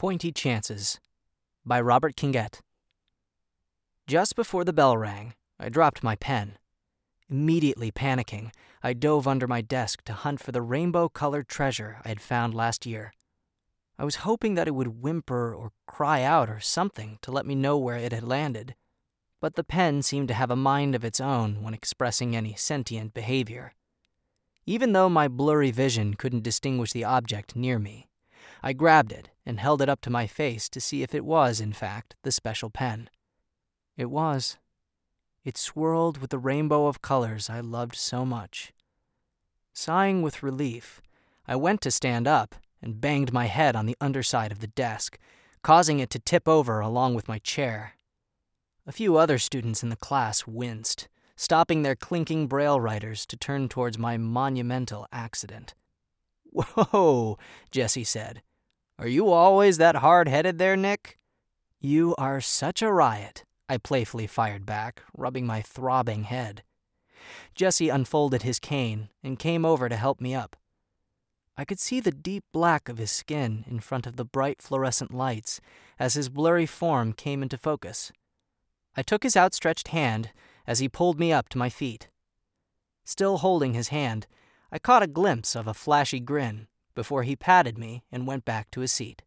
Pointy Chances by Robert Kingett. Just before the bell rang, I dropped my pen. Immediately panicking, I dove under my desk to hunt for the rainbow colored treasure I had found last year. I was hoping that it would whimper or cry out or something to let me know where it had landed, but the pen seemed to have a mind of its own when expressing any sentient behavior. Even though my blurry vision couldn't distinguish the object near me, I grabbed it and held it up to my face to see if it was, in fact, the special pen. It was. It swirled with the rainbow of colors I loved so much. Sighing with relief, I went to stand up and banged my head on the underside of the desk, causing it to tip over along with my chair. A few other students in the class winced, stopping their clinking braille writers to turn towards my monumental accident. Whoa, Jesse said. Are you always that hard headed there, Nick? You are such a riot, I playfully fired back, rubbing my throbbing head. Jesse unfolded his cane and came over to help me up. I could see the deep black of his skin in front of the bright fluorescent lights as his blurry form came into focus. I took his outstretched hand as he pulled me up to my feet. Still holding his hand, I caught a glimpse of a flashy grin before he patted me and went back to his seat.